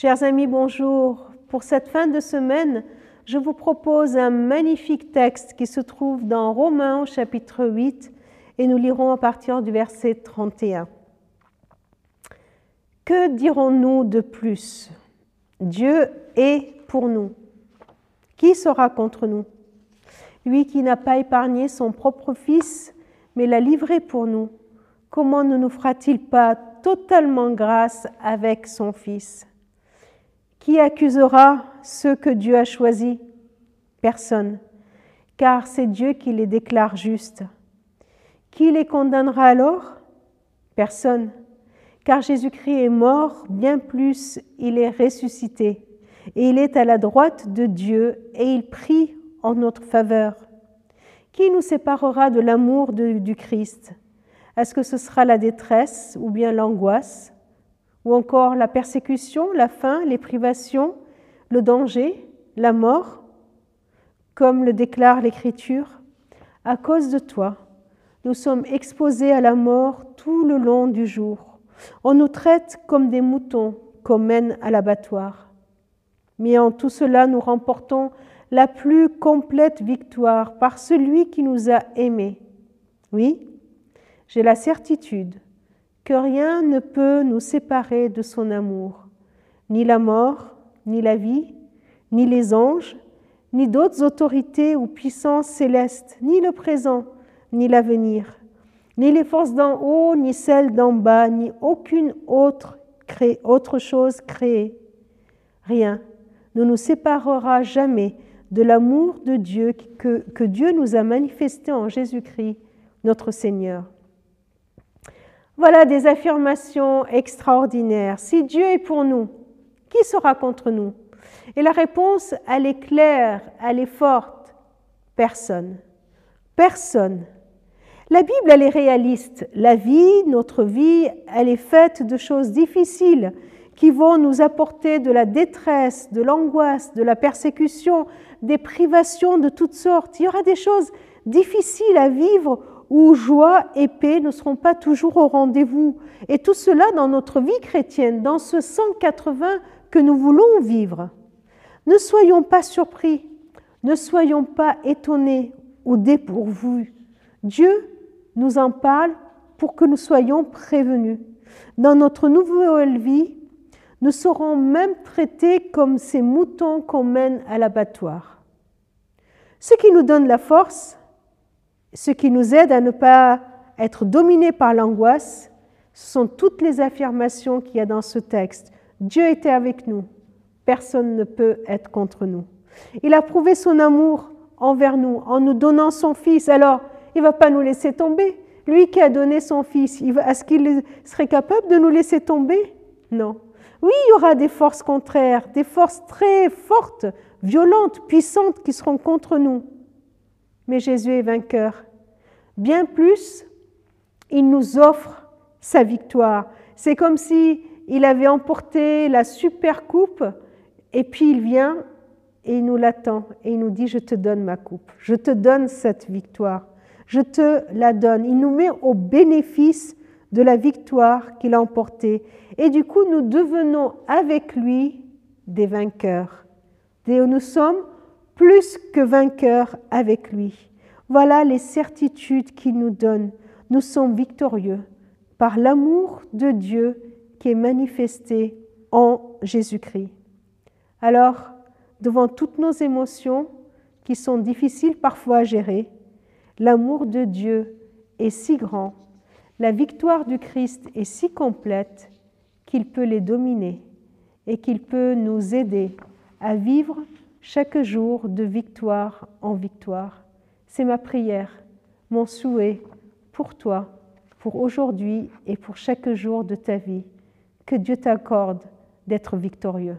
Chers amis, bonjour. Pour cette fin de semaine, je vous propose un magnifique texte qui se trouve dans Romains au chapitre 8 et nous lirons à partir du verset 31. Que dirons-nous de plus? Dieu est pour nous. Qui sera contre nous? Lui qui n'a pas épargné son propre Fils, mais l'a livré pour nous, comment ne nous fera-t-il pas totalement grâce avec son Fils? Qui accusera ceux que Dieu a choisis? Personne, car c'est Dieu qui les déclare justes. Qui les condamnera alors? Personne, car Jésus-Christ est mort, bien plus, il est ressuscité, et il est à la droite de Dieu, et il prie en notre faveur. Qui nous séparera de l'amour du Christ? Est-ce que ce sera la détresse ou bien l'angoisse? Ou encore la persécution, la faim, les privations, le danger, la mort, comme le déclare l'Écriture, à cause de toi, nous sommes exposés à la mort tout le long du jour. On nous traite comme des moutons qu'on mène à l'abattoir. Mais en tout cela, nous remportons la plus complète victoire par celui qui nous a aimés. Oui, j'ai la certitude rien ne peut nous séparer de son amour, ni la mort, ni la vie, ni les anges, ni d'autres autorités ou puissances célestes, ni le présent, ni l'avenir, ni les forces d'en haut, ni celles d'en bas, ni aucune autre, autre chose créée. Rien ne nous séparera jamais de l'amour de Dieu que, que Dieu nous a manifesté en Jésus-Christ, notre Seigneur. Voilà des affirmations extraordinaires. Si Dieu est pour nous, qui sera contre nous? Et la réponse, elle est claire, elle est forte. Personne. Personne. La Bible, elle est réaliste. La vie, notre vie, elle est faite de choses difficiles qui vont nous apporter de la détresse, de l'angoisse, de la persécution, des privations de toutes sortes. Il y aura des choses difficiles à vivre où joie et paix ne seront pas toujours au rendez-vous. Et tout cela dans notre vie chrétienne, dans ce 180 que nous voulons vivre. Ne soyons pas surpris, ne soyons pas étonnés ou dépourvus. Dieu nous en parle pour que nous soyons prévenus. Dans notre nouvelle vie, nous serons même traités comme ces moutons qu'on mène à l'abattoir. Ce qui nous donne la force, ce qui nous aide à ne pas être dominés par l'angoisse, ce sont toutes les affirmations qu'il y a dans ce texte. Dieu était avec nous. Personne ne peut être contre nous. Il a prouvé son amour envers nous en nous donnant son Fils. Alors, il ne va pas nous laisser tomber. Lui qui a donné son Fils, est-ce qu'il serait capable de nous laisser tomber? Non. Oui, il y aura des forces contraires, des forces très fortes, violentes, puissantes qui seront contre nous mais Jésus est vainqueur. Bien plus, il nous offre sa victoire. C'est comme si il avait emporté la super coupe et puis il vient et il nous l'attend et il nous dit je te donne ma coupe, je te donne cette victoire, je te la donne. Il nous met au bénéfice de la victoire qu'il a emportée et du coup nous devenons avec lui des vainqueurs. Nous sommes plus que vainqueurs avec lui. Voilà les certitudes qu'il nous donne. Nous sommes victorieux par l'amour de Dieu qui est manifesté en Jésus-Christ. Alors, devant toutes nos émotions qui sont difficiles parfois à gérer, l'amour de Dieu est si grand, la victoire du Christ est si complète qu'il peut les dominer et qu'il peut nous aider à vivre chaque jour de victoire en victoire. C'est ma prière, mon souhait pour toi, pour aujourd'hui et pour chaque jour de ta vie. Que Dieu t'accorde d'être victorieux.